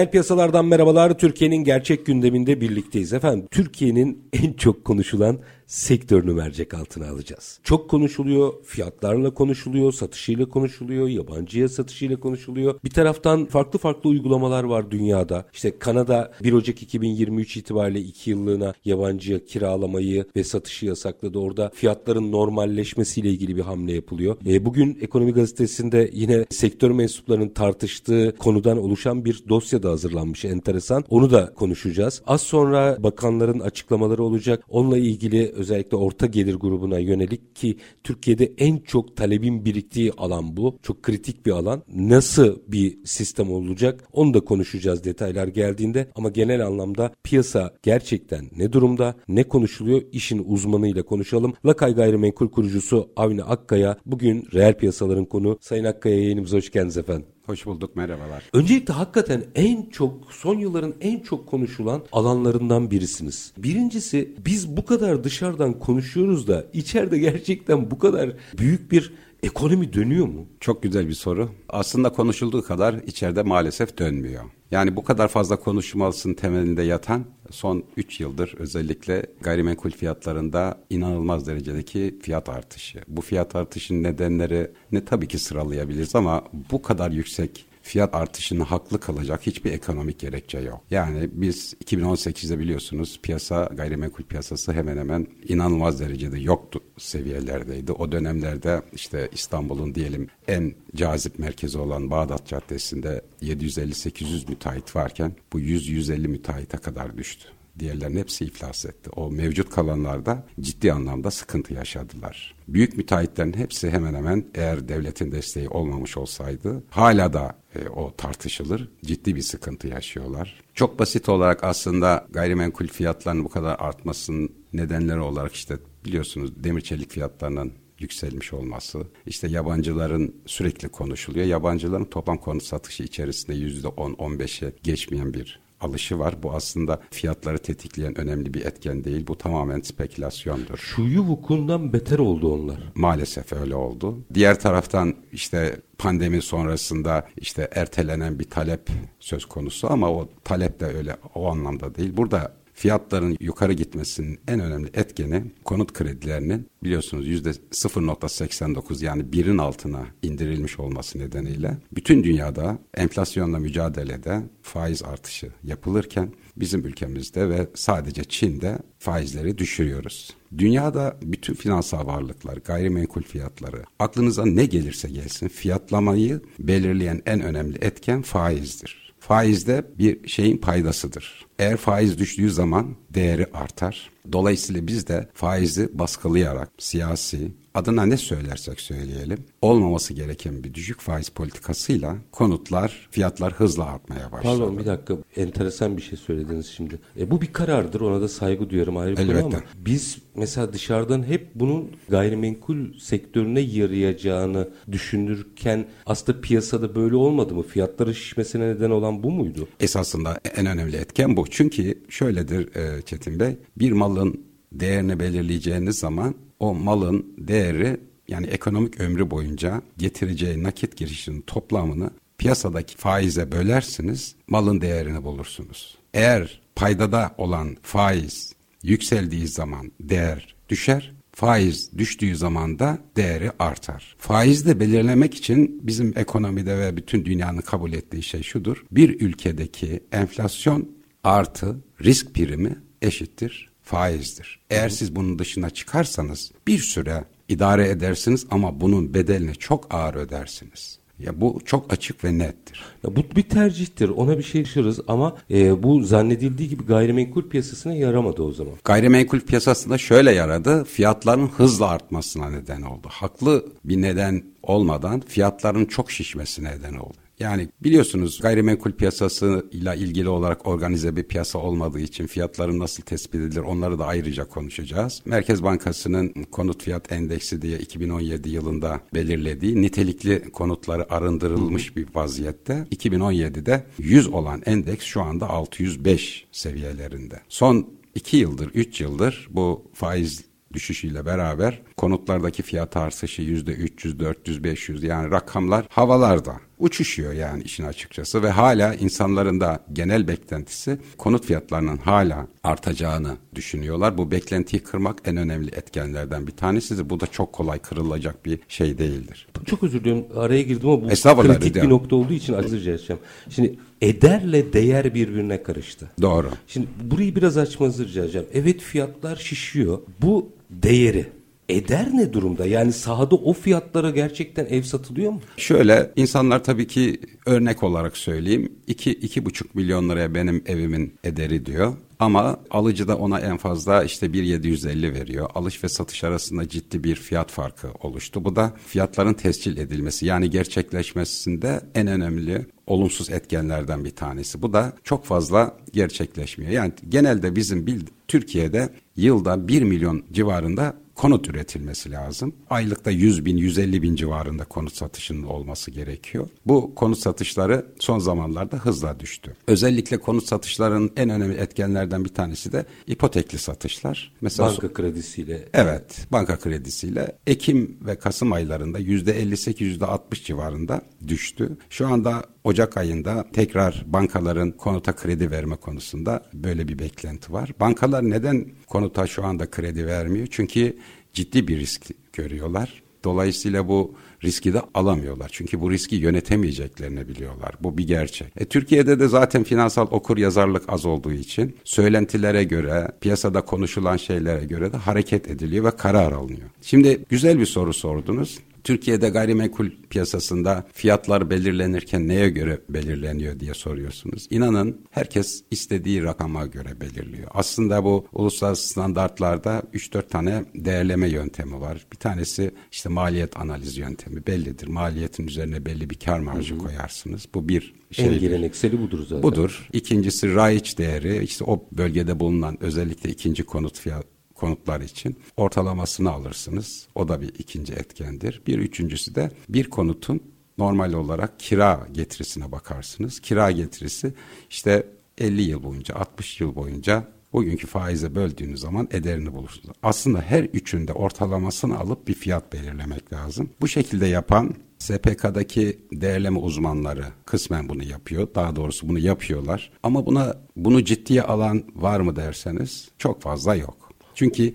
Reel piyasalardan merhabalar. Türkiye'nin gerçek gündeminde birlikteyiz. Efendim Türkiye'nin en çok konuşulan sektörünü mercek altına alacağız. Çok konuşuluyor, fiyatlarla konuşuluyor, satışıyla konuşuluyor, yabancıya satışıyla konuşuluyor. Bir taraftan farklı farklı uygulamalar var dünyada. İşte Kanada 1 Ocak 2023 itibariyle 2 yıllığına yabancıya kiralamayı ve satışı yasakladı. Orada fiyatların normalleşmesiyle ilgili bir hamle yapılıyor. E, bugün Ekonomi Gazetesi'nde yine sektör mensuplarının tartıştığı konudan oluşan bir dosya da hazırlanmış enteresan. Onu da konuşacağız. Az sonra bakanların açıklamaları olacak. Onunla ilgili özellikle orta gelir grubuna yönelik ki Türkiye'de en çok talebin biriktiği alan bu. Çok kritik bir alan. Nasıl bir sistem olacak onu da konuşacağız detaylar geldiğinde ama genel anlamda piyasa gerçekten ne durumda ne konuşuluyor işin uzmanıyla konuşalım. Lakay Gayrimenkul kurucusu Avni Akkaya bugün reel piyasaların konu. Sayın Akkaya yayınımıza hoş geldiniz efendim. Hoş bulduk merhabalar. Öncelikle hakikaten en çok son yılların en çok konuşulan alanlarından birisiniz. Birincisi biz bu kadar dışarıdan konuşuyoruz da içeride gerçekten bu kadar büyük bir ekonomi dönüyor mu? Çok güzel bir soru. Aslında konuşulduğu kadar içeride maalesef dönmüyor. Yani bu kadar fazla konuşmalısın temelinde yatan son 3 yıldır özellikle gayrimenkul fiyatlarında inanılmaz derecedeki fiyat artışı. Bu fiyat artışının nedenleri ne tabii ki sıralayabiliriz ama bu kadar yüksek fiyat artışını haklı kılacak hiçbir ekonomik gerekçe yok. Yani biz 2018'de biliyorsunuz piyasa gayrimenkul piyasası hemen hemen inanılmaz derecede yoktu seviyelerdeydi. O dönemlerde işte İstanbul'un diyelim en cazip merkezi olan Bağdat Caddesi'nde 750-800 müteahhit varken bu 100-150 müteahhite kadar düştü. Diğerlerin hepsi iflas etti. O mevcut kalanlarda ciddi anlamda sıkıntı yaşadılar. Büyük müteahhitlerin hepsi hemen hemen eğer devletin desteği olmamış olsaydı hala da e, o tartışılır. Ciddi bir sıkıntı yaşıyorlar. Çok basit olarak aslında gayrimenkul fiyatlarının bu kadar artmasının nedenleri olarak işte biliyorsunuz demir çelik fiyatlarının yükselmiş olması, işte yabancıların sürekli konuşuluyor. Yabancıların toplam konut satışı içerisinde yüzde 10-15'e geçmeyen bir alışı var. Bu aslında fiyatları tetikleyen önemli bir etken değil. Bu tamamen spekülasyondur. Şuyu vukundan beter oldu onlar. Maalesef öyle oldu. Diğer taraftan işte pandemi sonrasında işte ertelenen bir talep söz konusu ama o talep de öyle o anlamda değil. Burada fiyatların yukarı gitmesinin en önemli etkeni konut kredilerinin biliyorsunuz yüzde 0.89 yani birin altına indirilmiş olması nedeniyle bütün dünyada enflasyonla mücadelede faiz artışı yapılırken bizim ülkemizde ve sadece Çin'de faizleri düşürüyoruz. Dünyada bütün finansal varlıklar, gayrimenkul fiyatları, aklınıza ne gelirse gelsin fiyatlamayı belirleyen en önemli etken faizdir. Faiz de bir şeyin paydasıdır. Eğer faiz düştüğü zaman değeri artar. Dolayısıyla biz de faizi baskılayarak siyasi, adına ne söylersek söyleyelim olmaması gereken bir düşük faiz politikasıyla konutlar fiyatlar hızla artmaya başladı. Pardon bir dakika enteresan bir şey söylediniz şimdi. E, bu bir karardır ona da saygı duyarım ayrı bir konu ama biz mesela dışarıdan hep bunun gayrimenkul sektörüne yarayacağını düşünürken aslında piyasada böyle olmadı mı? Fiyatların şişmesine neden olan bu muydu? Esasında en önemli etken bu. Çünkü şöyledir e, Çetin Bey bir malın değerini belirleyeceğiniz zaman o malın değeri yani ekonomik ömrü boyunca getireceği nakit girişinin toplamını piyasadaki faize bölersiniz, malın değerini bulursunuz. Eğer paydada olan faiz yükseldiği zaman değer düşer, faiz düştüğü zaman da değeri artar. Faiz de belirlemek için bizim ekonomide ve bütün dünyanın kabul ettiği şey şudur. Bir ülkedeki enflasyon artı risk primi eşittir faizdir. Eğer siz bunun dışına çıkarsanız bir süre idare edersiniz ama bunun bedelini çok ağır ödersiniz. Ya bu çok açık ve nettir. Ya bu bir tercihtir. Ona bir şey şaşırırız ama e, bu zannedildiği gibi gayrimenkul piyasasına yaramadı o zaman. Gayrimenkul piyasasında şöyle yaradı. Fiyatların hızla artmasına neden oldu. Haklı bir neden olmadan fiyatların çok şişmesine neden oldu. Yani biliyorsunuz gayrimenkul piyasası ile ilgili olarak organize bir piyasa olmadığı için fiyatların nasıl tespit edilir onları da ayrıca konuşacağız. Merkez Bankası'nın konut fiyat endeksi diye 2017 yılında belirlediği nitelikli konutları arındırılmış bir vaziyette 2017'de 100 olan endeks şu anda 605 seviyelerinde. Son 2 yıldır, 3 yıldır bu faiz düşüşüyle beraber konutlardaki fiyat artışı yüzde 300, 400, 500 yani rakamlar havalarda uçuşuyor yani işin açıkçası ve hala insanların da genel beklentisi konut fiyatlarının hala artacağını düşünüyorlar. Bu beklentiyi kırmak en önemli etkenlerden bir tanesidir. Bu da çok kolay kırılacak bir şey değildir. Çok özür diliyorum araya girdim ama bu kritik bir nokta olduğu için ayrıca edeceğim. Şimdi ederle değer birbirine karıştı. Doğru. Şimdi burayı biraz açmanızı rica edeceğim. Evet fiyatlar şişiyor. Bu değeri Eder ne durumda? Yani sahada o fiyatlara gerçekten ev satılıyor mu? Şöyle insanlar tabii ki örnek olarak söyleyeyim. 2 iki, buçuk milyon liraya benim evimin ederi diyor. Ama alıcı da ona en fazla işte 1.750 veriyor. Alış ve satış arasında ciddi bir fiyat farkı oluştu. Bu da fiyatların tescil edilmesi yani gerçekleşmesinde en önemli olumsuz etkenlerden bir tanesi. Bu da çok fazla gerçekleşmiyor. Yani genelde bizim Türkiye'de yılda 1 milyon civarında konut üretilmesi lazım. Aylıkta 100 bin, 150 bin civarında konut satışının olması gerekiyor. Bu konut satışları son zamanlarda hızla düştü. Özellikle konut satışlarının en önemli etkenlerden bir tanesi de ipotekli satışlar. Mesela banka kredisiyle. Evet, banka kredisiyle Ekim ve Kasım aylarında %58, %60 civarında düştü. Şu anda Ocak ayında tekrar bankaların konuta kredi verme konusunda böyle bir beklenti var. Bankalar neden konuta şu anda kredi vermiyor? Çünkü ciddi bir risk görüyorlar. Dolayısıyla bu riski de alamıyorlar. Çünkü bu riski yönetemeyeceklerini biliyorlar. Bu bir gerçek. E, Türkiye'de de zaten finansal okur yazarlık az olduğu için söylentilere göre, piyasada konuşulan şeylere göre de hareket ediliyor ve karar alınıyor. Şimdi güzel bir soru sordunuz. Türkiye'de gayrimenkul piyasasında fiyatlar belirlenirken neye göre belirleniyor diye soruyorsunuz. İnanın herkes istediği rakama göre belirliyor. Aslında bu uluslararası standartlarda 3-4 tane değerleme yöntemi var. Bir tanesi işte maliyet analiz yöntemi bellidir. Maliyetin üzerine belli bir kar marjı hı hı. koyarsınız. Bu bir şey. En gelenekseli budur zaten. Budur. İkincisi raiç değeri işte o bölgede bulunan özellikle ikinci konut fiyat konutlar için ortalamasını alırsınız. O da bir ikinci etkendir. Bir üçüncüsü de bir konutun normal olarak kira getirisine bakarsınız. Kira getirisi işte 50 yıl boyunca 60 yıl boyunca bugünkü faize böldüğünüz zaman ederini bulursunuz. Aslında her üçünde ortalamasını alıp bir fiyat belirlemek lazım. Bu şekilde yapan SPK'daki değerleme uzmanları kısmen bunu yapıyor. Daha doğrusu bunu yapıyorlar. Ama buna bunu ciddiye alan var mı derseniz çok fazla yok. Çünkü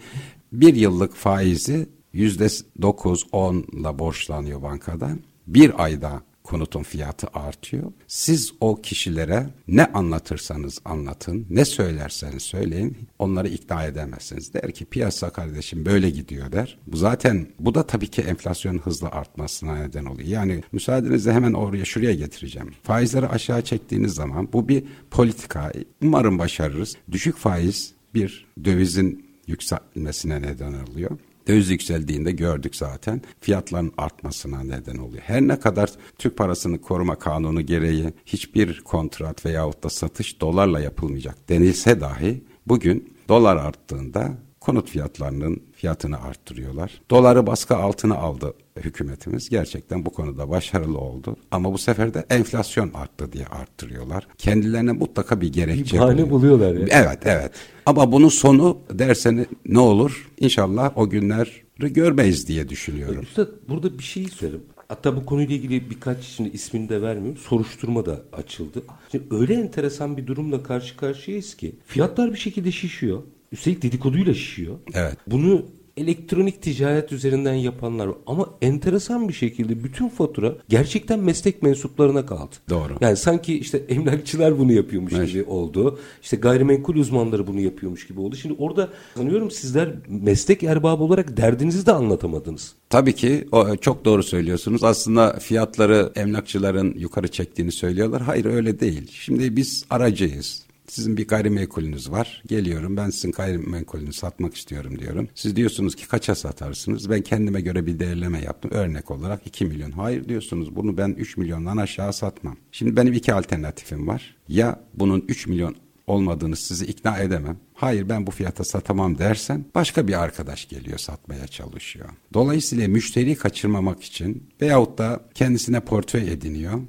bir yıllık faizi yüzde dokuz onla borçlanıyor bankadan. Bir ayda konutun fiyatı artıyor. Siz o kişilere ne anlatırsanız anlatın, ne söylerseniz söyleyin, onları ikna edemezsiniz. Der ki piyasa kardeşim böyle gidiyor der. Bu zaten bu da tabii ki enflasyonun hızla artmasına neden oluyor. Yani müsaadenizle hemen oraya şuraya getireceğim. Faizleri aşağı çektiğiniz zaman bu bir politika. Umarım başarırız. Düşük faiz bir dövizin yükselmesine neden oluyor. Döviz yükseldiğinde gördük zaten fiyatların artmasına neden oluyor. Her ne kadar Türk parasını koruma kanunu gereği hiçbir kontrat veyahut da satış dolarla yapılmayacak denilse dahi bugün dolar arttığında konut fiyatlarının fiyatını arttırıyorlar. Doları baskı altına aldı hükümetimiz. Gerçekten bu konuda başarılı oldu. Ama bu sefer de enflasyon arttı diye arttırıyorlar. Kendilerine mutlaka bir gerekçe bir bahane buluyorlar. Ya. Evet, evet. Ama bunun sonu derseniz ne olur? İnşallah o günleri görmeyiz diye düşünüyorum. Üstad burada bir şey söyleyeyim. Hatta bu konuyla ilgili birkaç şimdi ismini de vermiyorum. Soruşturma da açıldı. Şimdi öyle enteresan bir durumla karşı karşıyayız ki fiyatlar bir şekilde şişiyor. Üstelik dedikoduyla şişiyor. Evet. Bunu elektronik ticaret üzerinden yapanlar var. Ama enteresan bir şekilde bütün fatura gerçekten meslek mensuplarına kaldı. Doğru. Yani sanki işte emlakçılar bunu yapıyormuş Evet. gibi oldu. İşte gayrimenkul uzmanları bunu yapıyormuş gibi oldu. Şimdi orada sanıyorum sizler meslek erbabı olarak derdinizi de anlatamadınız. Tabii ki o, çok doğru söylüyorsunuz. Aslında fiyatları emlakçıların yukarı çektiğini söylüyorlar. Hayır öyle değil. Şimdi biz aracıyız. Sizin bir gayrimenkulünüz var. Geliyorum ben sizin gayrimenkulünü satmak istiyorum diyorum. Siz diyorsunuz ki kaça satarsınız? Ben kendime göre bir değerleme yaptım. Örnek olarak 2 milyon. Hayır diyorsunuz bunu ben 3 milyondan aşağı satmam. Şimdi benim iki alternatifim var. Ya bunun 3 milyon olmadığını sizi ikna edemem. Hayır ben bu fiyata satamam dersen başka bir arkadaş geliyor satmaya çalışıyor. Dolayısıyla müşteriyi kaçırmamak için veyahut da kendisine portföy ediniyor.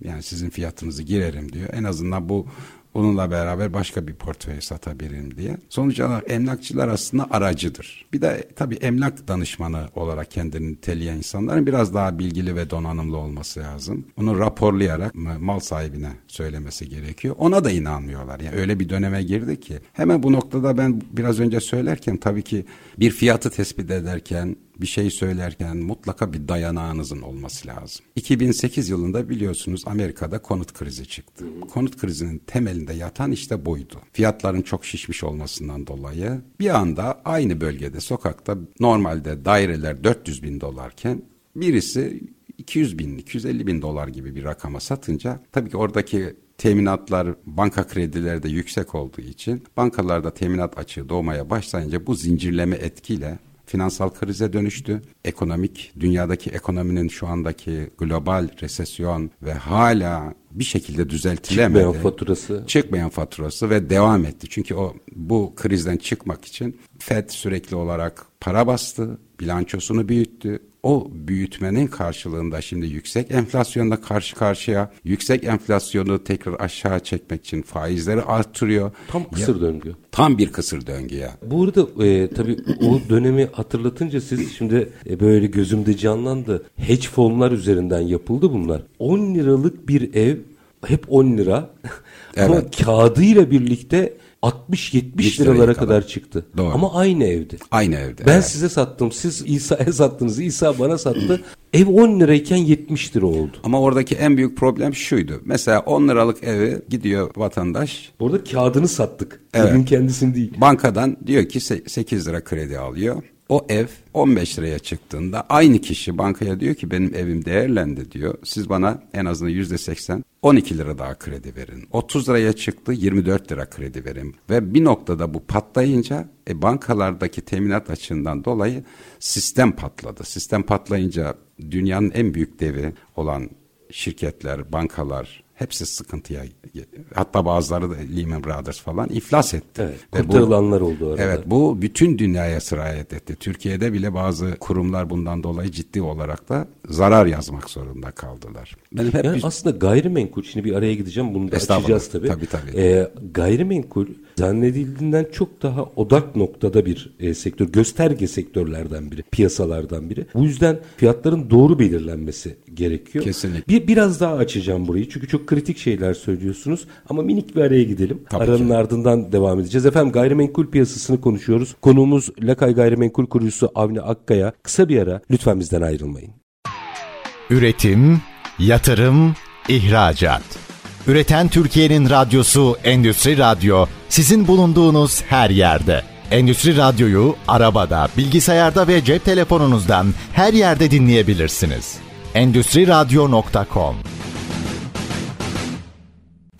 Yani sizin fiyatınızı girerim diyor. En azından bu onunla beraber başka bir portföy satabilirim diye. Sonuç olarak emlakçılar aslında aracıdır. Bir de tabii emlak danışmanı olarak kendini niteleyen insanların biraz daha bilgili ve donanımlı olması lazım. Bunu raporlayarak mal sahibine söylemesi gerekiyor. Ona da inanmıyorlar. Yani öyle bir döneme girdi ki. Hemen bu noktada ben biraz önce söylerken tabii ki bir fiyatı tespit ederken bir şey söylerken mutlaka bir dayanağınızın olması lazım. 2008 yılında biliyorsunuz Amerika'da konut krizi çıktı. Konut krizinin temelinde yatan işte buydu. Fiyatların çok şişmiş olmasından dolayı bir anda aynı bölgede sokakta normalde daireler 400 bin dolarken birisi 200 bin, 250 bin dolar gibi bir rakama satınca tabii ki oradaki teminatlar, banka kredileri de yüksek olduğu için bankalarda teminat açığı doğmaya başlayınca bu zincirleme etkiyle finansal krize dönüştü. Ekonomik, dünyadaki ekonominin şu andaki global resesyon ve hala bir şekilde düzeltilemedi. Çıkmayan faturası. Çıkmayan faturası ve devam etti. Çünkü o bu krizden çıkmak için Fed sürekli olarak para bastı, bilançosunu büyüttü. O büyütmenin karşılığında şimdi yüksek enflasyonla karşı karşıya. Yüksek enflasyonu tekrar aşağı çekmek için faizleri artırıyor. Tam kısır döngü. Tam bir kısır döngü ya. Bu arada e, tabii o dönemi hatırlatınca siz şimdi e, böyle gözümde canlandı. Hedge fonlar üzerinden yapıldı bunlar. 10 liralık bir ev hep 10 lira. Ama Evet. kağıdıyla birlikte 60-70 100 liralara kadar, kadar. çıktı. Doğru. Ama aynı evde. Aynı evde. Ben evet. size sattım. Siz İsa'ya sattınız. İsa bana sattı. Ev 10 lirayken 70 lira oldu. Ama oradaki en büyük problem şuydu. Mesela 10 liralık evi gidiyor vatandaş Burada kağıdını sattık. Evet. Evin kendisini değil. bankadan diyor ki se- 8 lira kredi alıyor. O ev 15 liraya çıktığında aynı kişi bankaya diyor ki benim evim değerlendi diyor. Siz bana en azından yüzde 80 12 lira daha kredi verin. 30 liraya çıktı 24 lira kredi verin. Ve bir noktada bu patlayınca e, bankalardaki teminat açığından dolayı sistem patladı. Sistem patlayınca dünyanın en büyük devi olan şirketler, bankalar hepsi sıkıntıya hatta bazıları da Lehman Brothers falan iflas etti. Evet. Ve bu- Kurtarılanlar oldu arada. Evet bu bütün dünyaya sirayet etti. Türkiye'de bile bazı kurumlar bundan dolayı ciddi olarak da zarar yazmak zorunda kaldılar. Benim hep Yani bir- aslında gayrimenkul şimdi bir araya gideceğim bunu da açacağız tabii. Tabii, tabii. Ee, gayrimenkul zannedildiğinden çok daha odak noktada bir e, sektör, gösterge sektörlerden biri, piyasalardan biri. Bu yüzden fiyatların doğru belirlenmesi gerekiyor. Kesinlikle. Bir biraz daha açacağım burayı çünkü çok kritik şeyler söylüyorsunuz ama minik bir araya gidelim. Tabii Aranın ki. ardından devam edeceğiz. Efendim gayrimenkul piyasasını konuşuyoruz. Konuğumuz Lakay Gayrimenkul kurucusu Avni Akkaya. Kısa bir ara lütfen bizden ayrılmayın. Üretim, yatırım, ihracat. Üreten Türkiye'nin radyosu Endüstri Radyo sizin bulunduğunuz her yerde. Endüstri Radyo'yu arabada, bilgisayarda ve cep telefonunuzdan her yerde dinleyebilirsiniz. Endüstri Radyo.com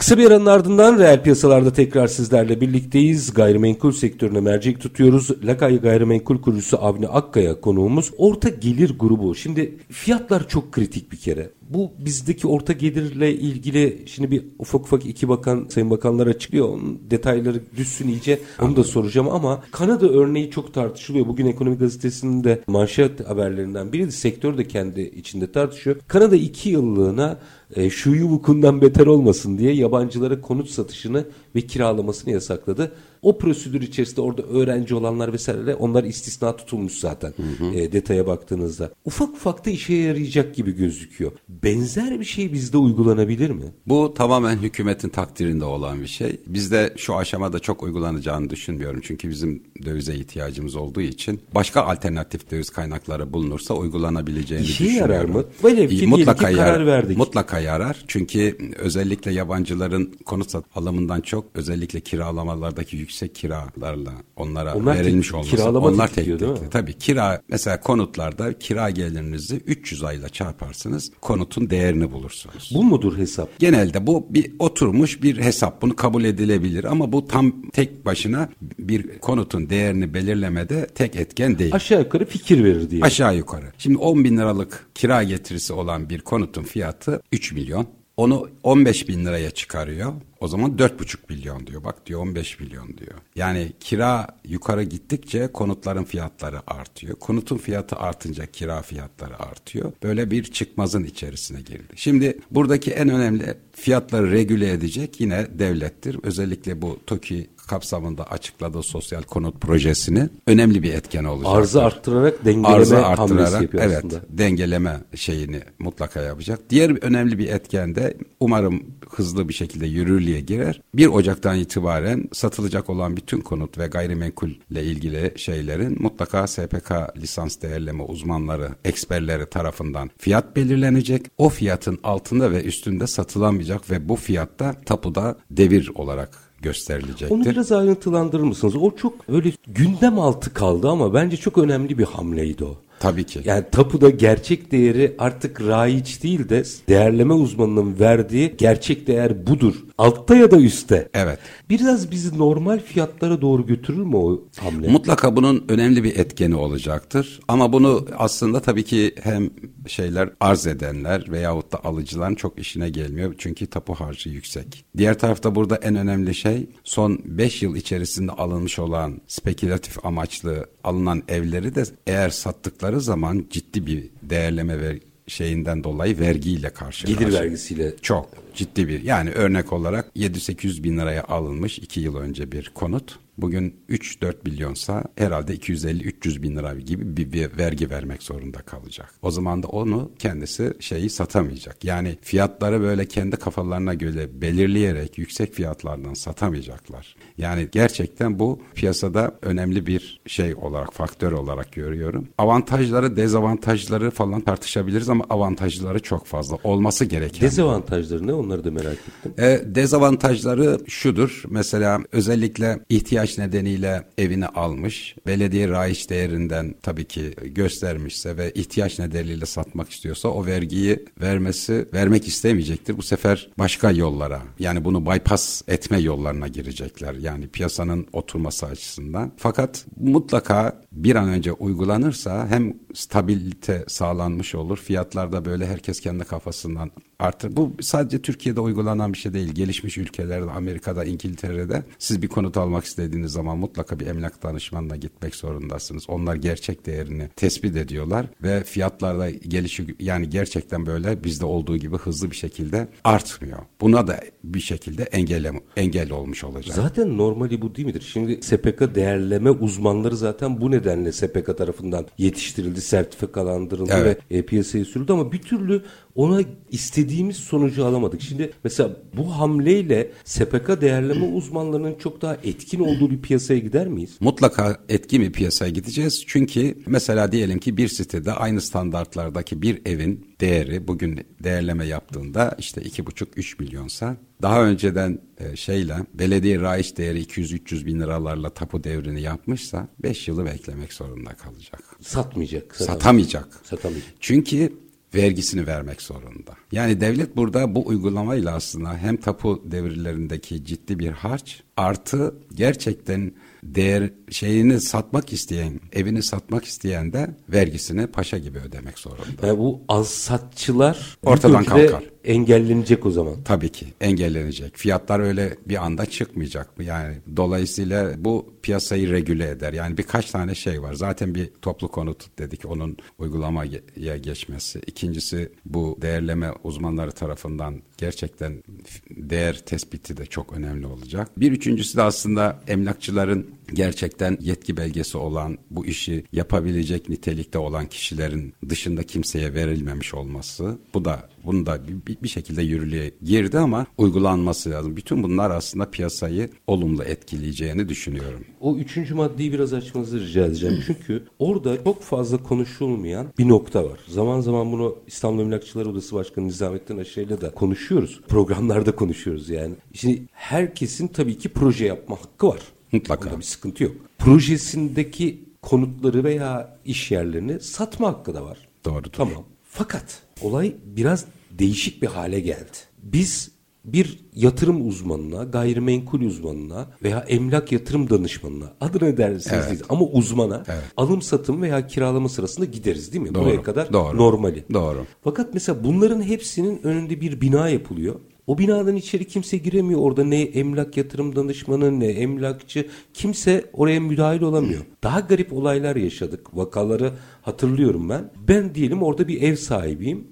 Kısa bir aranın ardından reel piyasalarda tekrar sizlerle birlikteyiz. Gayrimenkul sektörüne mercek tutuyoruz. Lakay Gayrimenkul kurucusu Avni Akkaya konuğumuz. Orta gelir grubu. Şimdi fiyatlar çok kritik bir kere. Bu bizdeki orta gelirle ilgili şimdi bir ufak ufak iki bakan sayın bakanlar açıklıyor. Onun detayları düşsün iyice onu da soracağım ama Kanada örneği çok tartışılıyor. Bugün Ekonomi Gazetesi'nin de manşet haberlerinden biri de sektör de kendi içinde tartışıyor. Kanada iki yıllığına e, şuyu vukundan beter olmasın diye yabancılara konut satışını ve kiralamasını yasakladı. O prosedür içerisinde orada öğrenci olanlar vesaire onlar istisna tutulmuş zaten hı hı. E, detaya baktığınızda. Ufak ufak da işe yarayacak gibi gözüküyor. Benzer bir şey bizde uygulanabilir mi? Bu tamamen hükümetin takdirinde olan bir şey. Bizde şu aşamada çok uygulanacağını düşünmüyorum. Çünkü bizim dövize ihtiyacımız olduğu için başka alternatif döviz kaynakları bulunursa uygulanabileceğini İşe düşünüyorum. yarar mı? Böyle ki mutlaka ki karar verdik. Mutlaka yarar. Çünkü özellikle yabancıların konut alımından çok özellikle kiralamalardaki yüksek kiralarla onlara onlar verilmiş tek, olması. Kiralama onlar tek mi? Tabii kira mesela konutlarda kira gelirinizi 300 ayla çarparsınız konutun değerini bulursunuz. Bu mudur hesap? Genelde bu bir oturmuş bir hesap. Bunu kabul edilebilir ama bu tam tek başına bir konutun değerini belirlemede tek etken değil. Aşağı yukarı fikir verir diye. Aşağı yukarı. Şimdi 10 bin liralık kira getirisi olan bir konutun fiyatı 3 milyon. Onu 15 bin liraya çıkarıyor. O zaman 4,5 milyon diyor. Bak diyor 15 milyon diyor. Yani kira yukarı gittikçe konutların fiyatları artıyor. Konutun fiyatı artınca kira fiyatları artıyor. Böyle bir çıkmazın içerisine girdi. Şimdi buradaki en önemli fiyatları regüle edecek yine devlettir. Özellikle bu TOKİ kapsamında açıkladığı sosyal konut projesini önemli bir etken olacak. Arzı arttırarak dengeleme Arzı arttırarak yapıyor evet aslında. dengeleme şeyini mutlaka yapacak. Diğer önemli bir etken de umarım hızlı bir şekilde yürürlüğe girer. 1 Ocak'tan itibaren satılacak olan bütün konut ve gayrimenkulle ilgili şeylerin mutlaka SPK lisans değerleme uzmanları, eksperleri tarafından fiyat belirlenecek. O fiyatın altında ve üstünde satılamayacak ve bu fiyatta tapuda devir olarak gösterilecektir. Onu biraz ayrıntılandırır mısınız? O çok öyle gündem altı kaldı ama bence çok önemli bir hamleydi o. Tabii ki. Yani tapuda gerçek değeri artık raiç değil de değerleme uzmanının verdiği gerçek değer budur. Altta ya da üstte. Evet. Biraz bizi normal fiyatlara doğru götürür mü o hamle? Mutlaka bunun önemli bir etkeni olacaktır. Ama bunu aslında tabii ki hem şeyler arz edenler veyahut da alıcıların çok işine gelmiyor. Çünkü tapu harcı yüksek. Diğer tarafta burada en önemli şey son 5 yıl içerisinde alınmış olan spekülatif amaçlı alınan evleri de eğer sattıkları zaman ciddi bir değerleme ve şeyinden dolayı vergiyle karşı Gelir karşıya. vergisiyle. Çok ciddi bir yani örnek olarak 7-800 bin liraya alınmış 2 yıl önce bir konut. Bugün 3-4 milyonsa herhalde 250-300 bin lira gibi bir, bir vergi vermek zorunda kalacak. O zaman da onu kendisi şeyi satamayacak. Yani fiyatları böyle kendi kafalarına göre belirleyerek yüksek fiyatlardan satamayacaklar. Yani gerçekten bu piyasada önemli bir şey olarak, faktör olarak görüyorum. Avantajları, dezavantajları falan tartışabiliriz ama avantajları çok fazla. Olması gereken. Dezavantajları ne onları da merak ettim. E, dezavantajları şudur. Mesela özellikle ihtiyaç nedeniyle evini almış. Belediye raiç değerinden tabii ki göstermişse ve ihtiyaç nedeniyle satmak istiyorsa o vergiyi vermesi vermek istemeyecektir. Bu sefer başka yollara yani bunu bypass etme yollarına girecekler. Yani piyasanın oturması açısından. Fakat mutlaka bir an önce uygulanırsa hem stabilite sağlanmış olur. Fiyatlarda böyle herkes kendi kafasından artır. Bu sadece Türkiye'de uygulanan bir şey değil. Gelişmiş ülkelerde, Amerika'da, İngiltere'de siz bir konut almak istediğiniz zaman mutlaka bir emlak danışmanına gitmek zorundasınız. Onlar gerçek değerini tespit ediyorlar ve fiyatlarda gelişi yani gerçekten böyle bizde olduğu gibi hızlı bir şekilde artmıyor. Buna da bir şekilde engel engel olmuş olacak. Zaten normali bu değil midir? Şimdi SPK değerleme uzmanları zaten bu nedenle SPK tarafından yetiştirildi, sertifikalandırıldı Evet. ve e, piyasaya sürüldü ama bir türlü ona istediğimiz sonucu alamadık. Şimdi mesela bu hamleyle SPK değerleme uzmanlarının çok daha etkin olduğu bir piyasaya gider miyiz? Mutlaka etkin bir piyasaya gideceğiz. Çünkü mesela diyelim ki bir sitede aynı standartlardaki bir evin değeri bugün değerleme yaptığında işte iki buçuk üç milyonsa daha önceden e, şeyle belediye raiç değeri 200-300 bin liralarla tapu devrini yapmışsa 5 yılı beklemek zorunda kalacak. Satmayacak. Satamayacak. Satamayacak. Çünkü vergisini vermek zorunda. Yani devlet burada bu uygulamayla aslında hem tapu devirlerindeki ciddi bir harç artı gerçekten değer şeyini satmak isteyen, evini satmak isteyen de vergisini paşa gibi ödemek zorunda. Yani bu alsatçılar Ortadan kalkar. Engellenecek o zaman. Tabii ki engellenecek. Fiyatlar öyle bir anda çıkmayacak mı? Yani dolayısıyla bu piyasayı regüle eder. Yani birkaç tane şey var. Zaten bir toplu konut dedik onun uygulamaya geçmesi. İkincisi bu değerleme uzmanları tarafından gerçekten değer tespiti de çok önemli olacak. Bir üçüncüsü de aslında emlakçıların gerçekten yetki belgesi olan bu işi yapabilecek nitelikte olan kişilerin dışında kimseye verilmemiş olması. Bu da bunu da bir, bir şekilde yürürlüğe girdi ama uygulanması lazım. Bütün bunlar aslında piyasayı olumlu etkileyeceğini düşünüyorum. O üçüncü maddeyi biraz açmanızı rica edeceğim. Çünkü orada çok fazla konuşulmayan bir nokta var. Zaman zaman bunu İstanbul Emlakçılar Odası Başkanı Nizamettin Aşırı'yla da konuşuyoruz. Programlarda konuşuyoruz yani. Şimdi herkesin tabii ki proje yapma hakkı var. Mutlaka. Bunda bir sıkıntı yok. Projesindeki konutları veya iş yerlerini satma hakkı da var. Doğrudur. Tamam. Fakat olay biraz değişik bir hale geldi. Biz bir yatırım uzmanına, gayrimenkul uzmanına veya emlak yatırım danışmanına adını ne derseniz Evet. ama uzmana Evet. alım satım veya kiralama sırasında gideriz değil mi? Doğru, Buraya kadar doğru. normali. Doğru. Fakat mesela bunların hepsinin önünde bir bina yapılıyor. O binadan içeri kimse giremiyor. Orada ne emlak yatırım danışmanı ne emlakçı kimse oraya müdahil olamıyor. Daha garip olaylar yaşadık. Vakaları hatırlıyorum ben. Ben diyelim orada bir ev sahibiyim.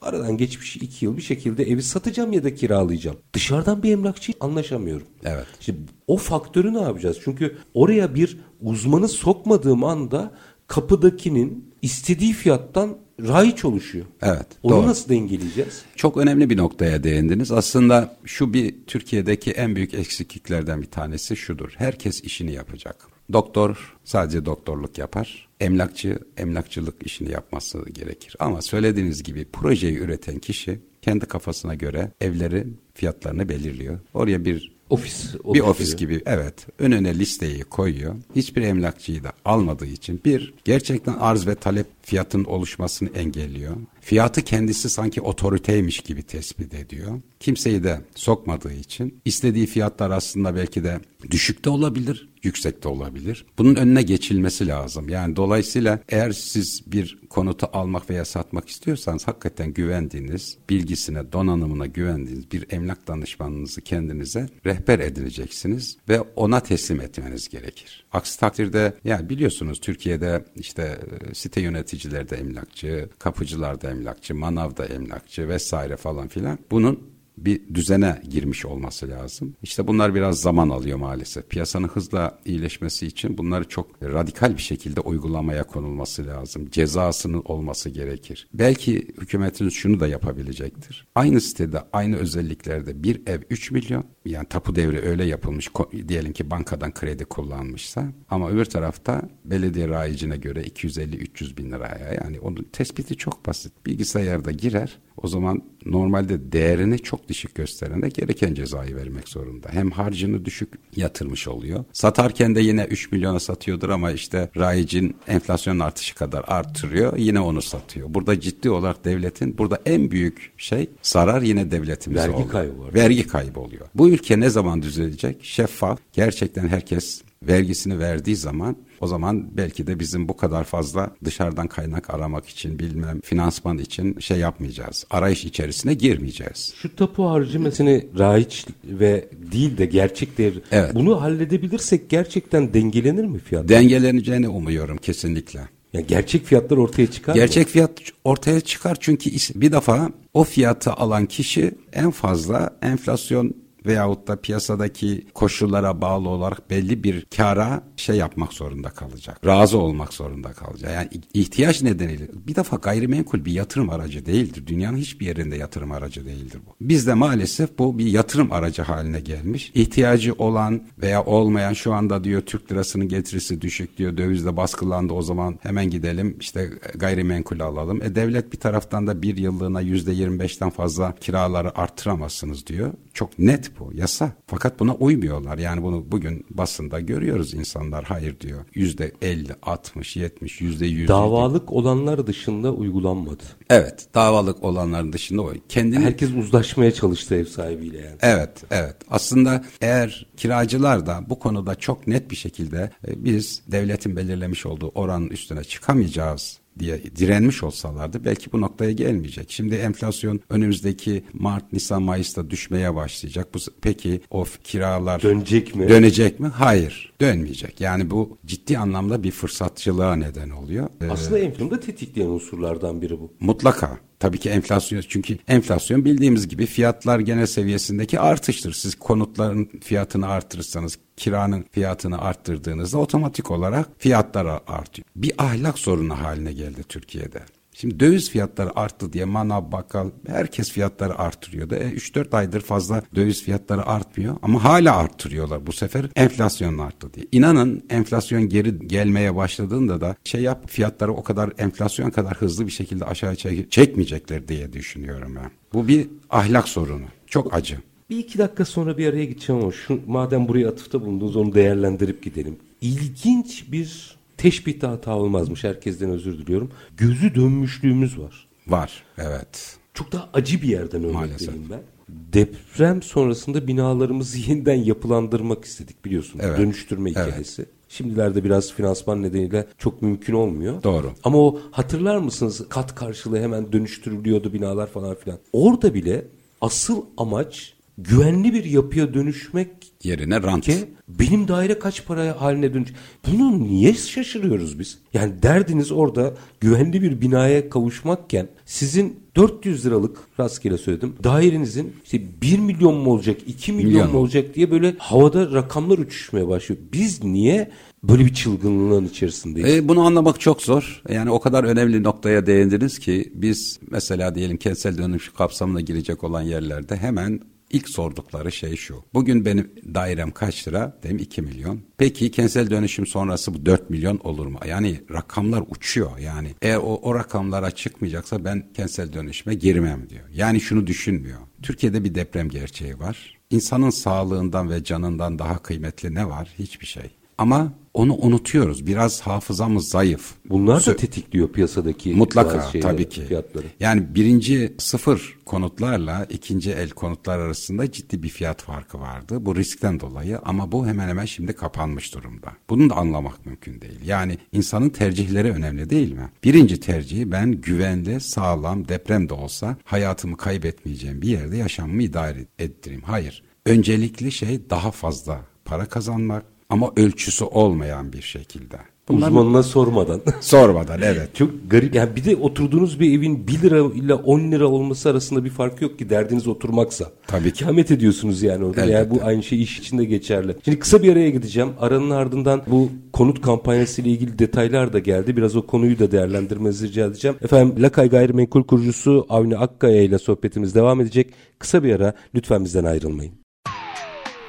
Aradan geçmiş iki yıl bir şekilde evi satacağım ya da kiralayacağım. Dışarıdan bir emlakçı anlaşamıyorum. Evet. Şimdi o faktörü ne yapacağız? Çünkü oraya bir uzmanı sokmadığım anda kapıdakinin istediği fiyattan raiç oluşuyor. Evet, Onu doğru. nasıl dengeleyeceğiz? Çok önemli bir noktaya değindiniz. Aslında şu bir Türkiye'deki en büyük eksikliklerden bir tanesi şudur. Herkes işini yapacak. Doktor sadece doktorluk yapar. Emlakçı emlakçılık işini yapması gerekir. Ama söylediğiniz gibi projeyi üreten kişi kendi kafasına göre evlerin fiyatlarını belirliyor. Oraya bir Ofis. bir oluşturuyor. ofis gibi evet önüne listeyi koyuyor. Hiçbir emlakçıyı da almadığı için bir gerçekten arz ve talep fiyatın oluşmasını engelliyor. Fiyatı kendisi sanki otoriteymiş gibi tespit ediyor. Kimseyi de sokmadığı için istediği fiyatlar aslında belki de düşük de olabilir, yüksek de olabilir. Bunun önüne geçilmesi lazım. Yani dolayısıyla eğer siz bir konutu almak veya satmak istiyorsanız hakikaten güvendiğiniz, bilgisine, donanımına güvendiğiniz bir emlak danışmanınızı kendinize rehber edineceksiniz ve ona teslim etmeniz gerekir. Aksi takdirde yani biliyorsunuz Türkiye'de işte e, site yöneticileri de emlakçı, kapıcılar da emlakçı, manav da emlakçı vesaire falan filan. Bunun bir düzene girmiş olması lazım. İşte bunlar biraz zaman alıyor maalesef. Piyasanın hızla iyileşmesi için bunları çok radikal bir şekilde uygulamaya konulması lazım. Cezasının olması gerekir. Belki hükümetiniz şunu da yapabilecektir. Aynı sitede aynı özelliklerde bir ev 3 milyon yani tapu devri öyle yapılmış diyelim ki bankadan kredi kullanmışsa ama öbür tarafta belediye rayicine göre 250-300 bin liraya yani onun tespiti çok basit. Bilgisayarda girer o zaman normalde değerini çok düşük gösterene gereken cezayı vermek zorunda. Hem harcını düşük yatırmış oluyor. Satarken de yine 3 milyona satıyordur ama işte rayicin enflasyon artışı kadar arttırıyor. Yine onu satıyor. Burada ciddi olarak devletin burada en büyük şey zarar yine devletimize Vergi oluyor. kaybı var. Vergi kaybı oluyor. Bu ülke ne zaman düzelecek? Şeffaf. Gerçekten herkes vergisini verdiği zaman o zaman belki de bizim bu kadar fazla dışarıdan kaynak aramak için bilmem finansman için şey yapmayacağız. Arayış içerisine girmeyeceğiz. Şu tapu harcamesini raiç ve değil de gerçek değer. Evet. Bunu halledebilirsek gerçekten dengelenir mi fiyat? Dengeleneceğini umuyorum kesinlikle. yani gerçek fiyatlar ortaya çıkar mı? Gerçek fiyat ortaya çıkar çünkü bir defa o fiyatı alan kişi en fazla enflasyon veyahut da piyasadaki koşullara bağlı olarak belli bir kara şey yapmak zorunda kalacak. Razı olmak zorunda kalacak. Yani ihtiyaç nedeniyle bir defa gayrimenkul bir yatırım aracı değildir. Dünyanın hiçbir yerinde yatırım aracı değildir bu. Bizde maalesef bu bir yatırım aracı haline gelmiş. İhtiyacı olan veya olmayan şu anda diyor Türk lirasının getirisi düşük diyor dövizde baskılandı o zaman hemen gidelim işte gayrimenkul alalım. E devlet bir taraftan da bir yıllığına yüzde yirmi beşten fazla kiraları arttıramazsınız diyor. Çok net bu yasa. Fakat buna uymuyorlar. Yani bunu bugün basında görüyoruz insanlar hayır diyor. Yüzde elli, altmış, yetmiş, yüzde yüz. Davalık olanlar dışında uygulanmadı. Evet davalık olanların dışında o. Kendini Herkes uzlaşmaya çalıştı ev sahibiyle yani. Evet, evet. Aslında eğer kiracılar da bu konuda çok net bir şekilde e, biz devletin belirlemiş olduğu oranın üstüne çıkamayacağız diye direnmiş olsalardı belki bu noktaya gelmeyecek. Şimdi enflasyon önümüzdeki Mart, Nisan, Mayıs'ta düşmeye başlayacak. Bu peki o kiralar dönecek mi? Dönecek mi? Hayır, dönmeyecek. Yani bu ciddi anlamda bir fırsatçılığa neden oluyor. Ee, Aslında enflasyonu da tetikleyen unsurlardan biri bu. Mutlaka. Tabii ki enflasyon çünkü enflasyon bildiğimiz gibi fiyatlar genel seviyesindeki artıştır. Siz konutların fiyatını artırırsanız kiranın fiyatını arttırdığınızda otomatik olarak fiyatlar artıyor. Bir ahlak sorunu haline geldi Türkiye'de. Şimdi döviz fiyatları arttı diye manav, bakkal herkes fiyatları artırıyordu. E, 3-4 aydır fazla döviz fiyatları artmıyor ama hala arttırıyorlar bu sefer enflasyon arttı diye. İnanın enflasyon geri gelmeye başladığında da şey yap fiyatları o kadar enflasyon kadar hızlı bir şekilde aşağı çekmeyecekler diye düşünüyorum ben. Bu bir ahlak sorunu. Çok acı. Bir iki dakika sonra bir araya gideceğim ama şu madem buraya atıfta bulundunuz onu değerlendirip gidelim. İlginç bir teşbihte hata olmazmış. Herkesten özür diliyorum. Gözü dönmüşlüğümüz var. Var, evet. Çok daha acı bir yerden örnekleyeyim ben. Deprem sonrasında binalarımızı yeniden yapılandırmak istedik biliyorsunuz. Evet. Dönüştürme hikayesi. Evet. Şimdilerde biraz finansman nedeniyle çok mümkün olmuyor. Doğru. Ama o hatırlar mısınız kat karşılığı hemen dönüştürülüyordu binalar falan filan. Orada bile asıl amaç güvenli bir yapıya dönüşmek yerine rant. Ki benim daire kaç paraya haline dönüş. Bunu niye şaşırıyoruz biz? Yani derdiniz orada güvenli bir binaya kavuşmakken sizin 400 liralık rastgele söyledim. Dairenizin işte 1 milyon mu olacak, 2 milyon, milyon mu olacak diye böyle havada rakamlar uçuşmaya başlıyor. Biz niye böyle bir çılgınlığın içerisindeyiz? E, bunu anlamak çok zor. Yani o kadar önemli noktaya değindiniz ki biz mesela diyelim kentsel dönüşüm kapsamına girecek olan yerlerde hemen İlk sordukları şey şu. Bugün benim dairem kaç lira? Dedim 2 milyon. Peki kentsel dönüşüm sonrası bu 4 milyon olur mu? Yani rakamlar uçuyor yani. Eğer o, o rakamlara çıkmayacaksa ben kentsel dönüşüme girmem diyor. Yani şunu düşünmüyor. Türkiye'de bir deprem gerçeği var. İnsanın sağlığından ve canından daha kıymetli ne var? Hiçbir şey. Ama onu unutuyoruz. Biraz hafızamız zayıf. Bunlar da tetikliyor piyasadaki mutlaka şeyler, tabii ki. Fiyatları. Yani birinci sıfır konutlarla ikinci el konutlar arasında ciddi bir fiyat farkı vardı. Bu riskten dolayı ama bu hemen hemen şimdi kapanmış durumda. Bunu da anlamak mümkün değil. Yani insanın tercihleri önemli değil mi? Birinci tercihi ben güvenli, sağlam, deprem de olsa hayatımı kaybetmeyeceğim bir yerde yaşamımı idare ettireyim. Hayır. Öncelikli şey daha fazla para kazanmak, ama ölçüsü olmayan bir şekilde. Bunlar Uzmanına sormadan. sormadan evet. Çok garip. Yani bir de oturduğunuz bir evin 1 lira ile 10 lira olması arasında bir fark yok ki derdiniz oturmaksa. Tabii ki. Kamet ediyorsunuz yani orada. Elbette. Yani bu aynı şey iş içinde geçerli. Şimdi kısa bir araya gideceğim. Aranın ardından bu konut kampanyası ile ilgili detaylar da geldi. Biraz o konuyu da değerlendirmenizi rica edeceğim. Efendim Lakay Gayrimenkul kurucusu Avni Akkaya ile sohbetimiz devam edecek. Kısa bir ara lütfen bizden ayrılmayın.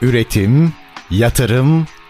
Üretim, yatırım,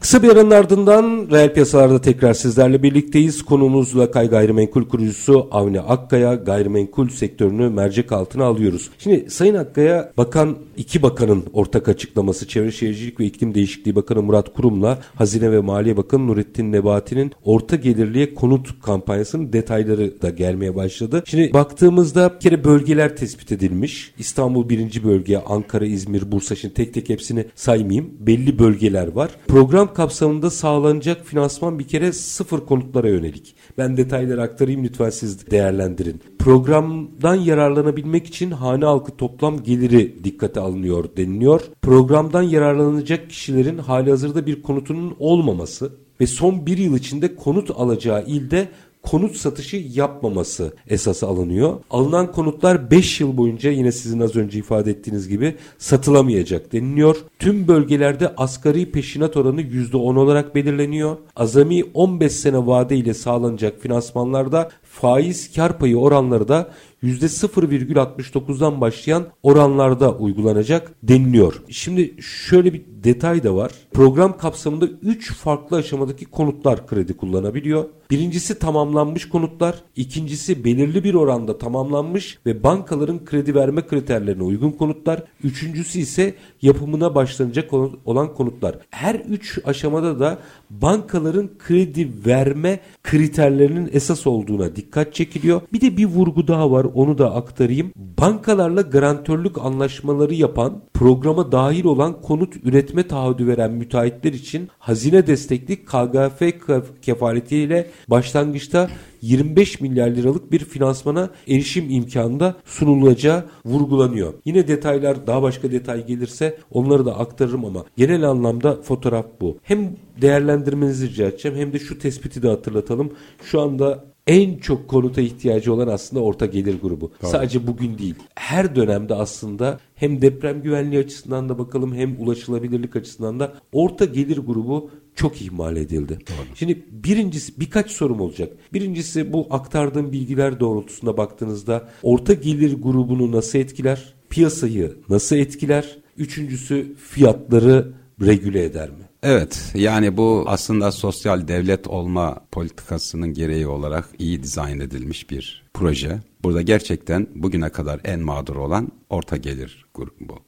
Kısa bir aranın ardından reel piyasalarda tekrar sizlerle birlikteyiz. Konuğumuzla Kay Gayrimenkul kurucusu Avni Akkaya gayrimenkul sektörünü mercek altına alıyoruz. Şimdi Sayın Akkaya bakan iki bakanın ortak açıklaması Çevre Şehircilik ve İklim Değişikliği Bakanı Murat Kurum'la Hazine ve Maliye Bakanı Nurettin Nebati'nin orta gelirliye konut kampanyasının detayları da gelmeye başladı. Şimdi baktığımızda bir kere bölgeler tespit edilmiş. İstanbul birinci bölge, Ankara, İzmir, Bursa şimdi tek tek hepsini saymayayım. Belli bölgeler var. Program kapsamında sağlanacak finansman bir kere sıfır konutlara yönelik. Ben detayları aktarayım lütfen siz değerlendirin. Programdan yararlanabilmek için hane halkı toplam geliri dikkate alınıyor deniliyor. Programdan yararlanacak kişilerin hali hazırda bir konutunun olmaması ve son bir yıl içinde konut alacağı ilde konut satışı yapmaması esası alınıyor. Alınan konutlar 5 yıl boyunca yine sizin az önce ifade ettiğiniz gibi satılamayacak deniliyor. Tüm bölgelerde asgari peşinat oranı %10 olarak belirleniyor. Azami 15 sene vade ile sağlanacak finansmanlarda faiz kar payı oranları da %0,69'dan başlayan oranlarda uygulanacak deniliyor. Şimdi şöyle bir detay da var. Program kapsamında 3 farklı aşamadaki konutlar kredi kullanabiliyor. Birincisi tamamlanmış konutlar, ikincisi belirli bir oranda tamamlanmış ve bankaların kredi verme kriterlerine uygun konutlar, üçüncüsü ise yapımına başlanacak olan konutlar. Her üç aşamada da bankaların kredi verme kriterlerinin esas olduğuna dikkat çekiliyor. Bir de bir vurgu daha var onu da aktarayım. Bankalarla garantörlük anlaşmaları yapan, programa dahil olan konut üretme taahhüdü veren müteahhitler için hazine destekli KGF kefaletiyle başlangıçta 25 milyar liralık bir finansmana erişim imkanı sunulacağı vurgulanıyor. Yine detaylar daha başka detay gelirse onları da aktarırım ama genel anlamda fotoğraf bu. Hem değerlendirmenizi rica edeceğim hem de şu tespiti de hatırlatalım. Şu anda en çok konuta ihtiyacı olan aslında orta gelir grubu. Doğru. Sadece bugün değil. Her dönemde aslında hem deprem güvenliği açısından da bakalım hem ulaşılabilirlik açısından da orta gelir grubu çok ihmal edildi. Doğru. Şimdi birincisi birkaç sorum olacak. Birincisi bu aktardığım bilgiler doğrultusunda baktığınızda orta gelir grubunu nasıl etkiler? Piyasayı nasıl etkiler? Üçüncüsü fiyatları regüle eder mi? Evet yani bu aslında sosyal devlet olma politikasının gereği olarak iyi dizayn edilmiş bir proje. Burada gerçekten bugüne kadar en mağdur olan orta gelir grubu,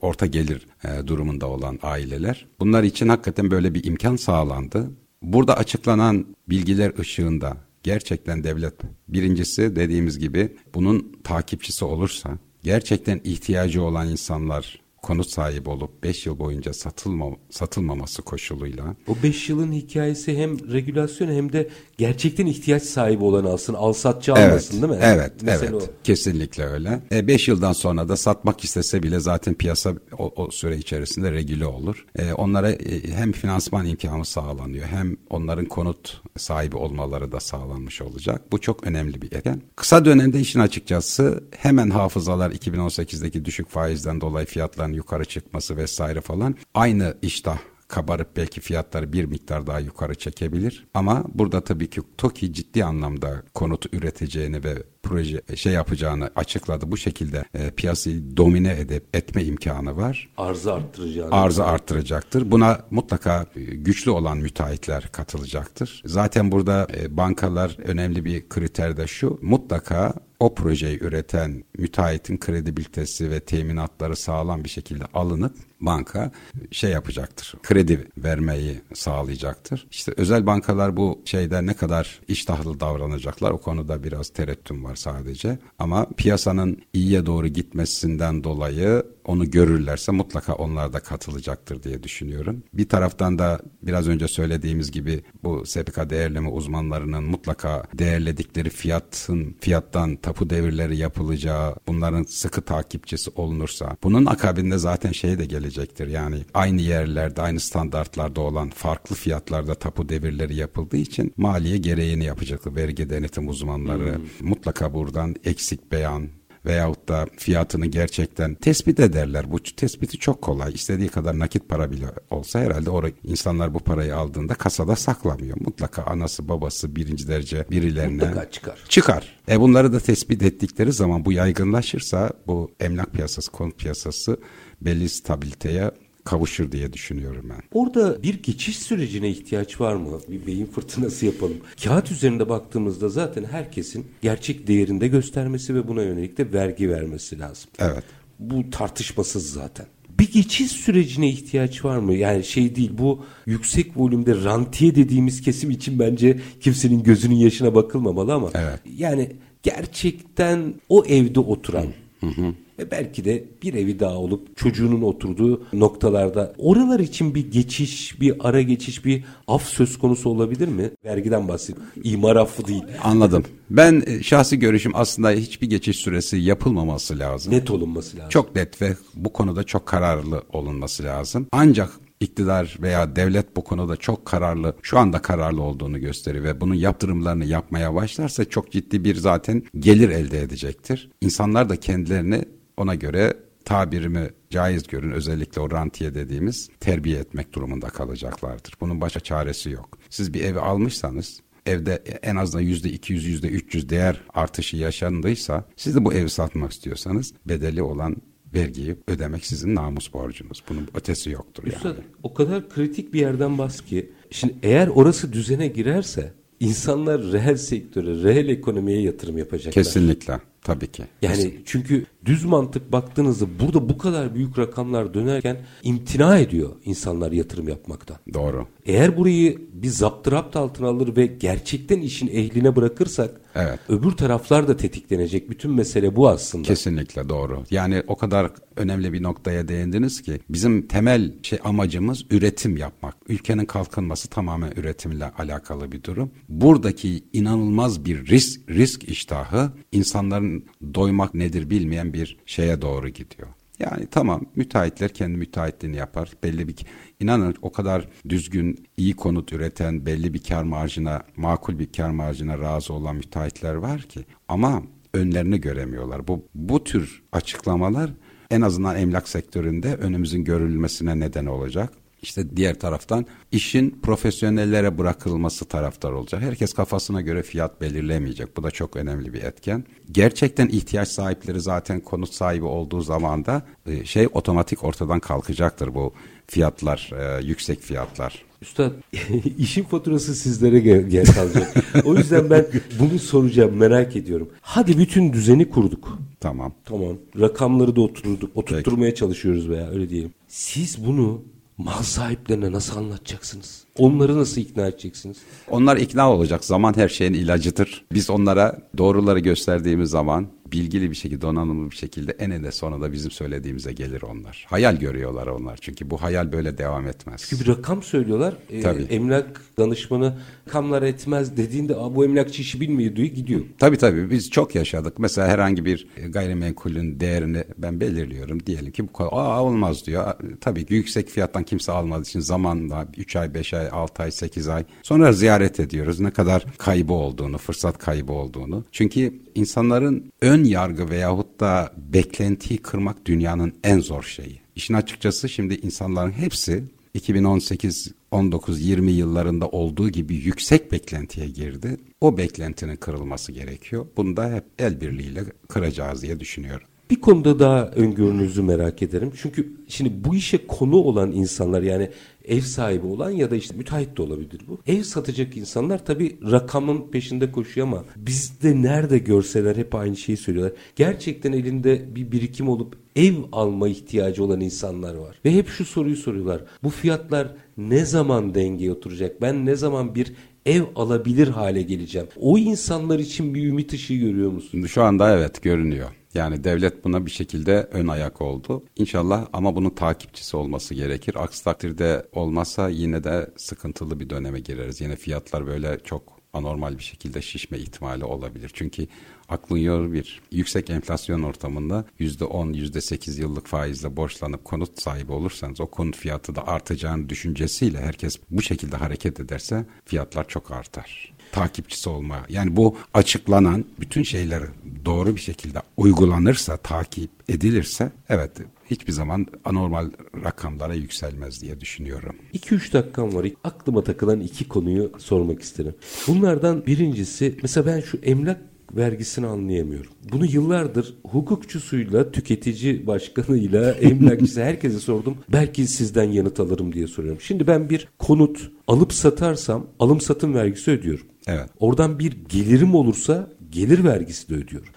orta gelir e, durumunda olan aileler. Bunlar için hakikaten böyle bir imkan sağlandı. Burada açıklanan bilgiler ışığında gerçekten devlet birincisi dediğimiz gibi bunun takipçisi olursa gerçekten ihtiyacı olan insanlar konut sahibi olup 5 yıl boyunca satılma, satılmaması koşuluyla. O 5 yılın hikayesi hem regülasyon hem de gerçekten ihtiyaç sahibi olan alsın, al satçı almasın evet, değil mi? Evet, Mesela evet. O. Kesinlikle öyle. 5 e, yıldan sonra da satmak istese bile zaten piyasa o, o süre içerisinde regüle olur. E, onlara e, hem finansman imkanı sağlanıyor hem onların konut sahibi olmaları da sağlanmış olacak. Bu çok önemli bir etken. Kısa dönemde işin açıkçası hemen hafızalar 2018'deki düşük faizden dolayı fiyatlar fiyatların yukarı çıkması vesaire falan aynı iştah kabarıp belki fiyatları bir miktar daha yukarı çekebilir. Ama burada tabii ki TOKİ ciddi anlamda konut üreteceğini ve proje şey yapacağını açıkladı. Bu şekilde e, piyasayı domine edip etme imkanı var. Arzı arttıracağını. Arzı arttıracaktır. Buna mutlaka e, güçlü olan müteahhitler katılacaktır. Zaten burada e, bankalar önemli bir kriter de şu. Mutlaka o projeyi üreten müteahhitin kredibilitesi ve teminatları sağlam bir şekilde alınıp banka şey yapacaktır. Kredi vermeyi sağlayacaktır. İşte özel bankalar bu şeyde ne kadar iştahlı davranacaklar o konuda biraz tereddütüm var sadece. Ama piyasanın iyiye doğru gitmesinden dolayı onu görürlerse mutlaka onlar da katılacaktır diye düşünüyorum. Bir taraftan da biraz önce söylediğimiz gibi bu SPK değerleme uzmanlarının mutlaka değerledikleri fiyatın fiyattan tapu devirleri yapılacağı bunların sıkı takipçisi olunursa bunun akabinde zaten şey de gelecektir. Yani aynı yerlerde aynı standartlarda olan farklı fiyatlarda tapu devirleri yapıldığı için maliye gereğini yapacaktır. Vergi denetim uzmanları hmm. mutlaka buradan eksik beyan veyahut da fiyatını gerçekten tespit ederler. Bu tespiti çok kolay. İstediği kadar nakit para bile olsa herhalde oraya insanlar bu parayı aldığında kasada saklamıyor. Mutlaka anası babası birinci derece birilerine Mutlaka çıkar. Çıkar. E bunları da tespit ettikleri zaman bu yaygınlaşırsa bu emlak piyasası, konut piyasası belli stabiliteye kavuşur diye düşünüyorum ben. Orada bir geçiş sürecine ihtiyaç var mı? Bir beyin fırtınası yapalım. Kağıt üzerinde baktığımızda zaten herkesin gerçek değerinde göstermesi ve buna yönelik de vergi vermesi lazım. Evet. Bu tartışmasız zaten. Bir geçiş sürecine ihtiyaç var mı? Yani şey değil bu yüksek volümde rantiye dediğimiz kesim için bence kimsenin gözünün yaşına bakılmamalı ama evet. yani gerçekten o evde oturan hı hı ve belki de bir evi daha olup çocuğunun oturduğu noktalarda oralar için bir geçiş, bir ara geçiş, bir af söz konusu olabilir mi? Vergiden bahsediyorum. İmar affı değil. Anladım. Ben e, şahsi görüşüm aslında hiçbir geçiş süresi yapılmaması lazım. Net olunması lazım. Çok net ve bu konuda çok kararlı olunması lazım. Ancak iktidar veya devlet bu konuda çok kararlı, şu anda kararlı olduğunu gösteriyor ve bunun yaptırımlarını yapmaya başlarsa çok ciddi bir zaten gelir elde edecektir. İnsanlar da kendilerini ona göre tabirimi caiz görün özellikle o rantiye dediğimiz terbiye etmek durumunda kalacaklardır. Bunun başka çaresi yok. Siz bir evi almışsanız evde en azından yüzde 200 yüzde 300 değer artışı yaşandıysa siz de bu evi satmak istiyorsanız bedeli olan vergiyi ödemek sizin namus borcunuz. Bunun ötesi yoktur yani. Üstad o kadar kritik bir yerden bas ki şimdi eğer orası düzene girerse insanlar reel sektöre, reel ekonomiye yatırım yapacaklar. Kesinlikle. Tabii ki. Yani Kesinlikle. çünkü düz mantık baktığınızda burada bu kadar büyük rakamlar dönerken imtina ediyor insanlar yatırım yapmaktan. Doğru. Eğer burayı bir zaptırapt altına alır ve gerçekten işin ehline bırakırsak Evet. öbür taraflar da tetiklenecek. Bütün mesele bu aslında. Kesinlikle doğru. Yani o kadar önemli bir noktaya değindiniz ki bizim temel şey amacımız üretim yapmak. Ülkenin kalkınması tamamen üretimle alakalı bir durum. Buradaki inanılmaz bir risk risk iştahı insanların doymak nedir bilmeyen bir şeye doğru gidiyor. Yani tamam müteahhitler kendi müteahhitliğini yapar. Belli bir inanın o kadar düzgün iyi konut üreten belli bir kar marjına makul bir kar marjına razı olan müteahhitler var ki ama önlerini göremiyorlar. Bu bu tür açıklamalar en azından emlak sektöründe önümüzün görülmesine neden olacak. İşte diğer taraftan işin profesyonellere bırakılması taraftar olacak. Herkes kafasına göre fiyat belirlemeyecek. Bu da çok önemli bir etken. Gerçekten ihtiyaç sahipleri zaten konut sahibi olduğu zaman da e, şey otomatik ortadan kalkacaktır bu fiyatlar, e, yüksek fiyatlar. Üstad işin faturası sizlere gel, gel kalacak. o yüzden ben bunu soracağım merak ediyorum. Hadi bütün düzeni kurduk. Tamam. Tamam. Rakamları da oturduk. Oturtturmaya çalışıyoruz veya öyle diyelim. Siz bunu mal sahiplerine nasıl anlatacaksınız? Onları nasıl ikna edeceksiniz? Onlar ikna olacak. Zaman her şeyin ilacıdır. Biz onlara doğruları gösterdiğimiz zaman bilgili bir şekilde, donanımlı bir şekilde eninde sonunda bizim söylediğimize gelir onlar. Hayal görüyorlar onlar çünkü bu hayal böyle devam etmez. Çünkü bir rakam söylüyorlar. Ee, Tabii. emlak danışmanı rakamlar etmez dediğinde bu emlakçı işi bilmiyor diyor gidiyor. Tabii tabii biz çok yaşadık. Mesela herhangi bir gayrimenkulün değerini ben belirliyorum. Diyelim ki bu kadar Aa, olmaz diyor. Tabii ki yüksek fiyattan kimse almadığı için zamanla 3 ay, 5 ay, 6 ay, 8 ay sonra ziyaret ediyoruz. Ne kadar kaybı olduğunu, fırsat kaybı olduğunu. Çünkü insanların ön yargı veyahut da beklentiyi kırmak dünyanın en zor şeyi. İşin açıkçası şimdi insanların hepsi 2018 19-20 yıllarında olduğu gibi yüksek beklentiye girdi. O beklentinin kırılması gerekiyor. Bunu da hep el birliğiyle kıracağız diye düşünüyorum. Bir konuda daha öngörünüzü merak ederim. Çünkü şimdi bu işe konu olan insanlar yani ev sahibi olan ya da işte müteahhit de olabilir bu. Ev satacak insanlar tabii rakamın peşinde koşuyor ama bizde nerede görseler hep aynı şeyi söylüyorlar. Gerçekten elinde bir birikim olup ev alma ihtiyacı olan insanlar var. Ve hep şu soruyu soruyorlar. Bu fiyatlar ne zaman dengeye oturacak? Ben ne zaman bir ev alabilir hale geleceğim? O insanlar için bir ümit ışığı görüyor musun? Şu anda evet görünüyor. Yani devlet buna bir şekilde ön ayak oldu. İnşallah ama bunun takipçisi olması gerekir. Aksi takdirde olmazsa yine de sıkıntılı bir döneme gireriz. Yine fiyatlar böyle çok anormal bir şekilde şişme ihtimali olabilir. Çünkü aklın yor bir yüksek enflasyon ortamında yüzde on, yüzde sekiz yıllık faizle borçlanıp konut sahibi olursanız o konut fiyatı da artacağını düşüncesiyle herkes bu şekilde hareket ederse fiyatlar çok artar takipçisi olma. Yani bu açıklanan bütün şeyler doğru bir şekilde uygulanırsa, takip edilirse evet hiçbir zaman anormal rakamlara yükselmez diye düşünüyorum. 2-3 dakikam var. Aklıma takılan iki konuyu sormak isterim. Bunlardan birincisi mesela ben şu emlak vergisini anlayamıyorum. Bunu yıllardır hukukçusuyla, tüketici başkanıyla, emlakçısı herkese sordum. Belki sizden yanıt alırım diye soruyorum. Şimdi ben bir konut alıp satarsam alım satım vergisi ödüyorum. Evet. Oradan bir gelirim olursa gelir vergisi de ödüyorum.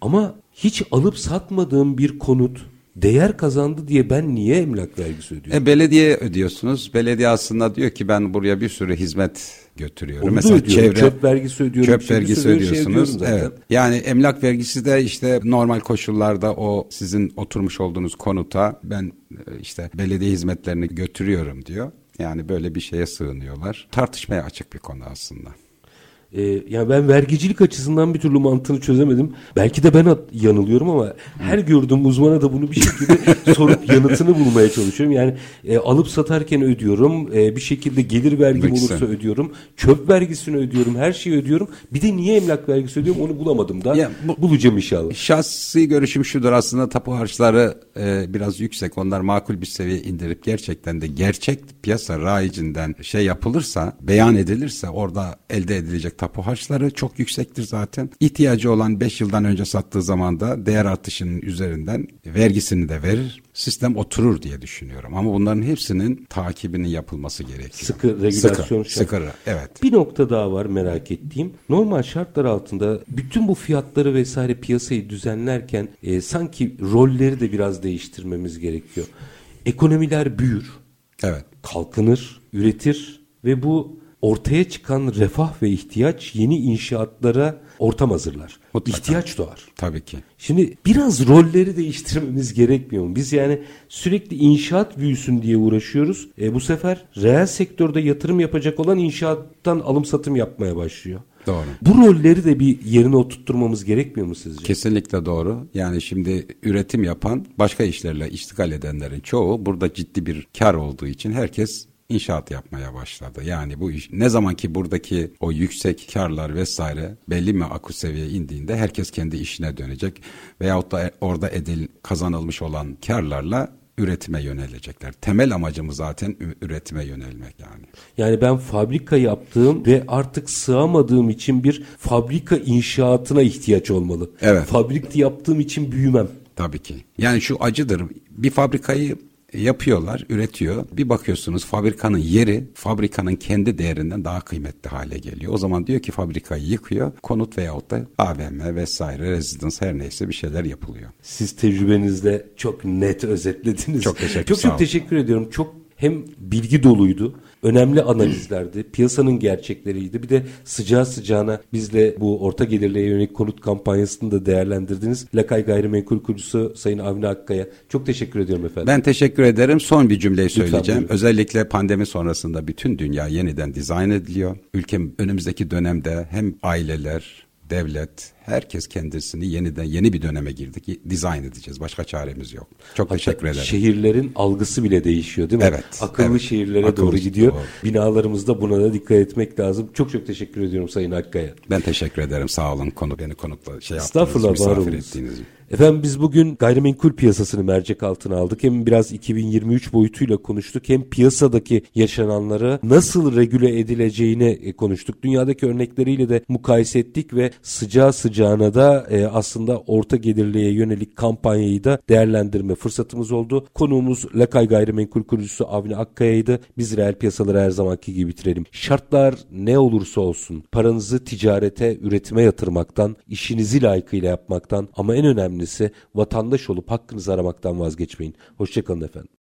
Ama hiç alıp satmadığım bir konut değer kazandı diye ben niye emlak vergisi ödüyorum? E, belediye ödüyorsunuz. Belediye aslında diyor ki ben buraya bir sürü hizmet götürüyorum. Onu Mesela ödüyorum. çevre Çöp vergisi ödüyorum. Çöp vergisi şey ödüyorsunuz. zaten. evet. Yani emlak vergisi de işte normal koşullarda o sizin oturmuş olduğunuz konuta ben e, işte belediye hizmetlerini götürüyorum diyor. Yani böyle bir şeye sığınıyorlar. Tartışmaya açık bir konu aslında. Ee, yani ben vergicilik açısından bir türlü mantığını çözemedim. Belki de ben yanılıyorum ama her gördüğüm uzmana da bunu bir şekilde sorup yanıtını bulmaya çalışıyorum. Yani e, alıp satarken ödüyorum. E, bir şekilde gelir vergim Vergisi. olursa ödüyorum. Çöp vergisini ödüyorum. Her şeyi ödüyorum. Bir de niye emlak vergisi ödüyorum onu bulamadım da. Ya bu- Bulacağım inşallah. Şahsi görüşüm şudur aslında tapu harçları e, biraz yüksek. Onlar makul bir seviyeye indirip gerçekten de gerçek piyasa rayicinden şey yapılırsa, beyan edilirse orada elde edilecek tapu harçları çok yüksektir zaten. İhtiyacı olan 5 yıldan önce sattığı zaman da değer artışının üzerinden vergisini de verir. Sistem oturur diye düşünüyorum. Ama bunların hepsinin takibinin yapılması gerekiyor. Sıkı regülasyon sıkı, şart. sıkı, evet. Bir nokta daha var merak ettiğim. Normal şartlar altında bütün bu fiyatları vesaire piyasayı düzenlerken e, sanki rolleri de biraz değiştirmemiz gerekiyor. Ekonomiler büyür, Evet. kalkınır, üretir ve bu ortaya çıkan refah ve ihtiyaç yeni inşaatlara ortam hazırlar. Mutlaka. İhtiyaç doğar. Tabii ki. Şimdi biraz rolleri değiştirmemiz gerekmiyor mu? Biz yani sürekli inşaat büyüsün diye uğraşıyoruz. E, bu sefer reel sektörde yatırım yapacak olan inşaattan alım satım yapmaya başlıyor. Doğru. Bu rolleri de bir yerine oturtturmamız gerekmiyor mu sizce? Kesinlikle doğru. Yani şimdi üretim yapan, başka işlerle iştigal edenlerin çoğu burada ciddi bir kar olduğu için herkes inşaat yapmaya başladı. Yani bu iş ne zaman ki buradaki o yüksek karlar vesaire belli mi akut seviyeye indiğinde herkes kendi işine dönecek veyahut da orada edil kazanılmış olan karlarla üretime yönelecekler. Temel amacımız zaten üretime yönelmek yani. Yani ben fabrika yaptığım ve artık sığamadığım için bir fabrika inşaatına ihtiyaç olmalı. Evet. Fabrika yaptığım için büyümem. Tabii ki. Yani şu acıdır. Bir fabrikayı yapıyorlar, üretiyor. Bir bakıyorsunuz fabrikanın yeri fabrikanın kendi değerinden daha kıymetli hale geliyor. O zaman diyor ki fabrikayı yıkıyor. Konut veyahut da AVM vesaire, residence her neyse bir şeyler yapılıyor. Siz tecrübenizle çok net özetlediniz. Çok teşekkür, Çok çok teşekkür ediyorum. Çok hem bilgi doluydu, önemli analizlerdi, piyasanın gerçekleriydi. Bir de sıcağı sıcağına bizle bu orta gelirliğe yönelik konut kampanyasını da değerlendirdiniz. Lakay Gayrimenkul kurucusu Sayın Avni Akkaya. Çok teşekkür ediyorum efendim. Ben teşekkür ederim. Son bir cümleyi söyleyeceğim. buyurun. Özellikle pandemi sonrasında bütün dünya yeniden dizayn ediliyor. Ülkem önümüzdeki dönemde hem aileler, devlet, herkes kendisini yeniden yeni bir döneme girdik. Dizayn edeceğiz. Başka çaremiz yok. Çok teşekkür ederim. Şehirlerin algısı bile değişiyor değil mi? Evet, Akıllı evet. şehirlere Akıllı, doğru gidiyor. doğru. Binalarımızda buna da dikkat etmek lazım. Çok çok teşekkür ediyorum Sayın Akkaya. Ben teşekkür ederim. Sağ olun. Konu beni konukla şey yaptınız. Estağfurullah var ettiğiniz için. Efendim biz bugün gayrimenkul piyasasını mercek altına aldık. Hem biraz 2023 boyutuyla konuştuk hem piyasadaki yaşananları nasıl regüle edileceğini e, konuştuk. Dünyadaki örnekleriyle de mukayese ettik ve sıcağı sıcağına da e, aslında orta gelirliğe yönelik kampanyayı da değerlendirme fırsatımız oldu. Konuğumuz Lakay Gayrimenkul kurucusu Avni Akkaya'ydı. Biz reel piyasaları her zamanki gibi bitirelim. Şartlar ne olursa olsun paranızı ticarete, üretime yatırmaktan, işinizi layıkıyla yapmaktan ama en önemlisi vatandaş olup hakkınızı aramaktan vazgeçmeyin. Hoşçakalın efendim.